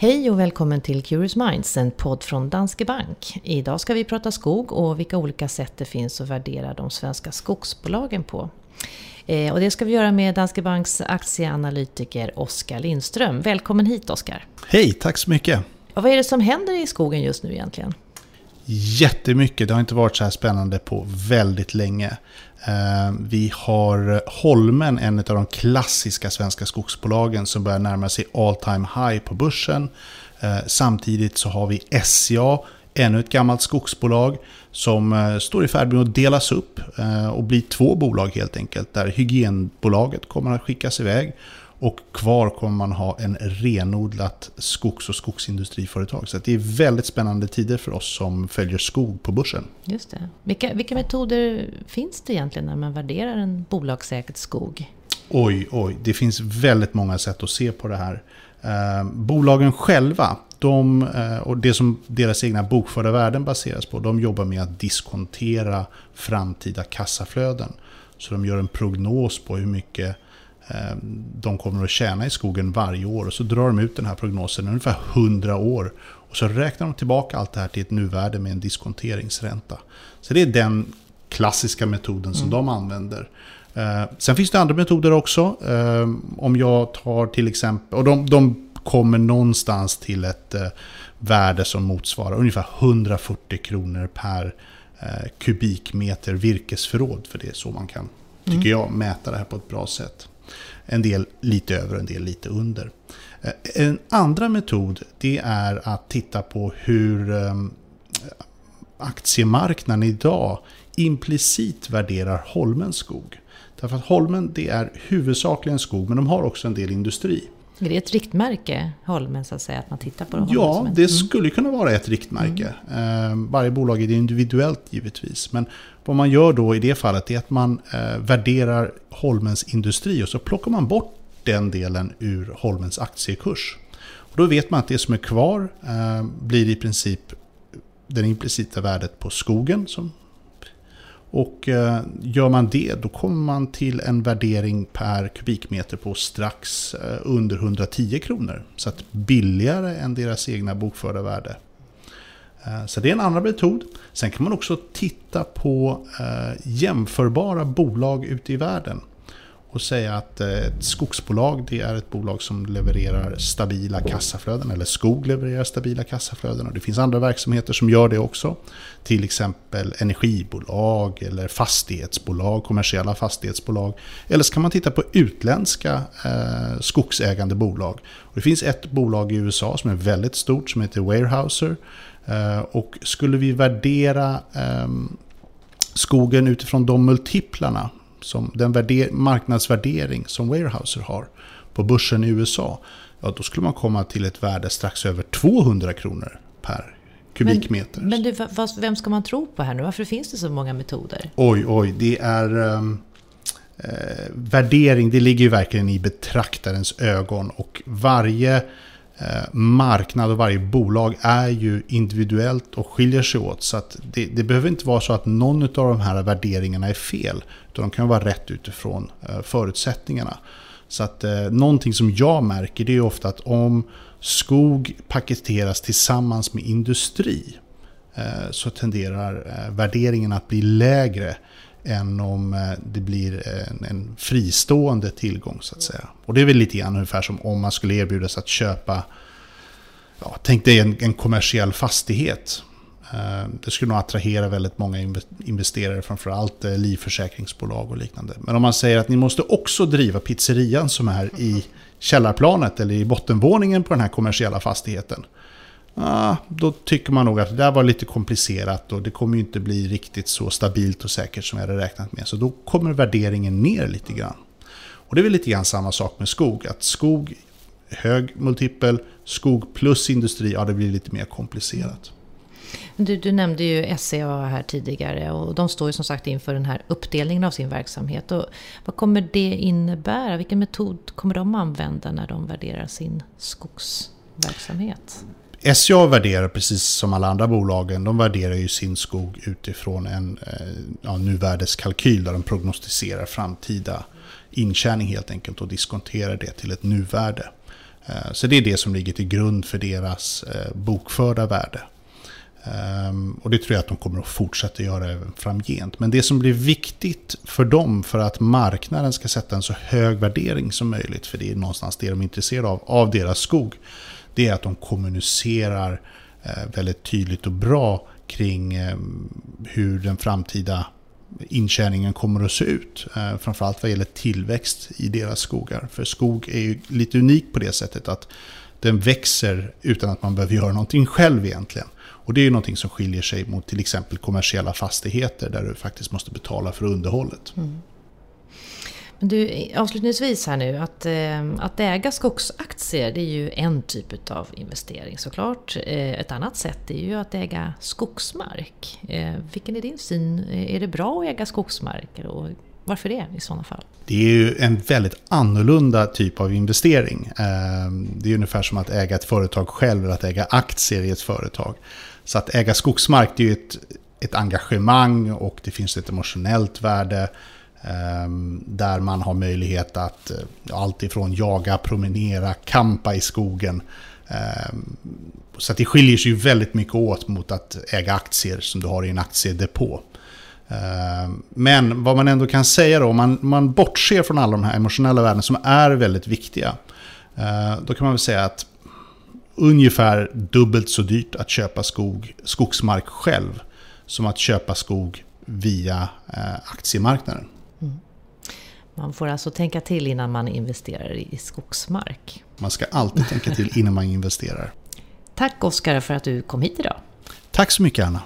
Hej och välkommen till Curious Minds, en podd från Danske Bank. Idag ska vi prata skog och vilka olika sätt det finns att värdera de svenska skogsbolagen på. Eh, och det ska vi göra med Danske Banks aktieanalytiker Oskar Lindström. Välkommen hit Oskar! Hej, tack så mycket! Och vad är det som händer i skogen just nu egentligen? Jättemycket, det har inte varit så här spännande på väldigt länge. Eh, vi har Holmen, en av de klassiska svenska skogsbolagen som börjar närma sig all time high på börsen. Eh, samtidigt så har vi SCA, ännu ett gammalt skogsbolag som eh, står i färd med att delas upp och bli två bolag helt enkelt. Där hygienbolaget kommer att skickas iväg och kvar kommer man ha en renodlat skogs och skogsindustriföretag. Så det är väldigt spännande tider för oss som följer skog på börsen. Just det. Vilka, vilka metoder finns det egentligen när man värderar en bolagsägd skog? Oj, oj. Det finns väldigt många sätt att se på det här. Eh, bolagen själva, de, eh, och det som deras egna bokförda värden baseras på, de jobbar med att diskontera framtida kassaflöden. Så de gör en prognos på hur mycket de kommer att tjäna i skogen varje år. Och så drar de ut den här prognosen ungefär 100 år. Och så räknar de tillbaka allt det här till ett nuvärde med en diskonteringsränta. Så det är den klassiska metoden som mm. de använder. Eh, sen finns det andra metoder också. Eh, om jag tar till exempel, och de, de kommer någonstans till ett värde som motsvarar ungefär 140 kronor per kubikmeter virkesförråd. För det är så man kan, tycker mm. jag, mäta det här på ett bra sätt. En del lite över och en del lite under. Eh, en andra metod det är att titta på hur ehm, aktiemarknaden idag implicit värderar Holmens skog. Därför att Holmen det är huvudsakligen skog men de har också en del industri. Är det ett riktmärke, Holmen, så att säga, att man tittar på det? Ja, det mm. skulle kunna vara ett riktmärke. Mm. Varje bolag är individuellt givetvis. Men vad man gör då i det fallet är att man eh, värderar Holmens industri och så plockar man bort den delen ur Holmens aktiekurs. Och då vet man att det som är kvar eh, blir i princip det implicita värdet på skogen som och eh, gör man det, då kommer man till en värdering per kubikmeter på strax eh, under 110 kronor. Så att billigare än deras egna bokförda värde. Eh, så det är en annan metod. Sen kan man också titta på jämförbara bolag ute i världen och säga att eh, ett skogsbolag det är ett bolag som levererar stabila kassaflöden. Eller skog levererar stabila kassaflöden. Och det finns andra verksamheter som gör det också. Till exempel energibolag eller fastighetsbolag, kommersiella fastighetsbolag. Eller så kan man titta på utländska eh, skogsägande bolag. Och det finns ett bolag i USA som är väldigt stort som heter Warehouser. Eh, och skulle vi värdera eh, skogen utifrån de multiplarna som den marknadsvärdering som Warehouser har på börsen i USA, ja, då skulle man komma till ett värde strax över 200 kronor per kubikmeter. Men, men du, vem ska man tro på här nu? Varför finns det så många metoder? Oj, oj, det är... Um, eh, värdering, det ligger ju verkligen i betraktarens ögon och varje Eh, marknad och varje bolag är ju individuellt och skiljer sig åt. Så det, det, behöver inte vara så att någon av de här värderingarna är fel. Utan de kan vara rätt utifrån eh, förutsättningarna. Så att eh, någonting som jag märker det är ofta att om skog paketeras tillsammans med industri eh, så tenderar eh, värderingen att bli lägre än om eh, det blir en, en, fristående tillgång så att säga. Och det är väl lite grann ungefär som om man skulle erbjudas att köpa, ja, tänk dig en, en kommersiell fastighet. Eh, det skulle nog attrahera väldigt många investerare, framförallt eh, livförsäkringsbolag och liknande. Men om man säger att ni måste också driva pizzerian som är i källarplanet eller i bottenvåningen på den här kommersiella fastigheten ah, då tycker man nog att det där var lite komplicerat och det kommer ju inte bli riktigt så stabilt och säkert som jag hade räknat med. Så då kommer värderingen ner lite grann. Och det är väl lite grann samma sak med skog. Att skog, hög multipel, skog plus industri, ja det blir lite mer komplicerat. Du, du, nämnde ju SCA här tidigare och de står ju som sagt inför den här uppdelningen av sin verksamhet. Och vad kommer det innebära? Vilken metod kommer de använda när de värderar sin skogsverksamhet? SCA värderar precis som alla andra bolagen, de värderar ju sin skog utifrån en eh, ja, nuvärdeskalkyl där de prognostiserar framtida intjäning helt enkelt och diskonterar det till ett nuvärde. Eh, så det är det som ligger till grund för deras eh, bokförda värde. Ehm, och det tror jag att de kommer att fortsätta göra även framgent. Men det som blir viktigt för dem för att marknaden ska sätta en så hög värdering som möjligt, för det är någonstans det de är intresserade av, av deras skog, det är att de kommunicerar eh, väldigt tydligt och bra kring eh, hur den framtida intjäningen kommer att se ut. Eh, framförallt vad gäller tillväxt i deras skogar. För skog är ju lite unik på det sättet att den växer utan att man behöver göra någonting själv egentligen. Och det är ju någonting som skiljer sig mot till exempel kommersiella fastigheter där du faktiskt måste betala för underhållet. Mm. Men du, avslutningsvis här nu, att, eh, att äga skogsaktier det är ju en typ av investering såklart. Eh, ett annat sätt är ju att äga skogsmark. Eh, vilken är din syn? Eh, är det bra att äga skogsmark? Och varför det i sådana fall? Det är ju en väldigt annorlunda typ av investering. Eh, det är ungefär som att äga ett företag själv eller att äga aktier i ett företag. Så att äga skogsmark det är ju ett, ett engagemang och det finns ett emotionellt värde. Ehm, där man har möjlighet att eh, alltifrån jaga, promenera, kampa i skogen. Ehm, så det skiljer sig ju väldigt mycket åt mot att äga aktier som du har i en aktiedepå. Ehm, men vad man ändå kan säga då, om man, man bortser från alla de här emotionella värdena som är väldigt viktiga. Eh, då kan man väl säga att ungefär dubbelt så dyrt att köpa skog, skogsmark själv som att köpa skog via eh, aktiemarknaden. Man får alltså tänka till innan man investerar i skogsmark. Man ska alltid tänka till innan man investerar. Tack Oskar för att du kom hit idag. Tack så mycket Anna.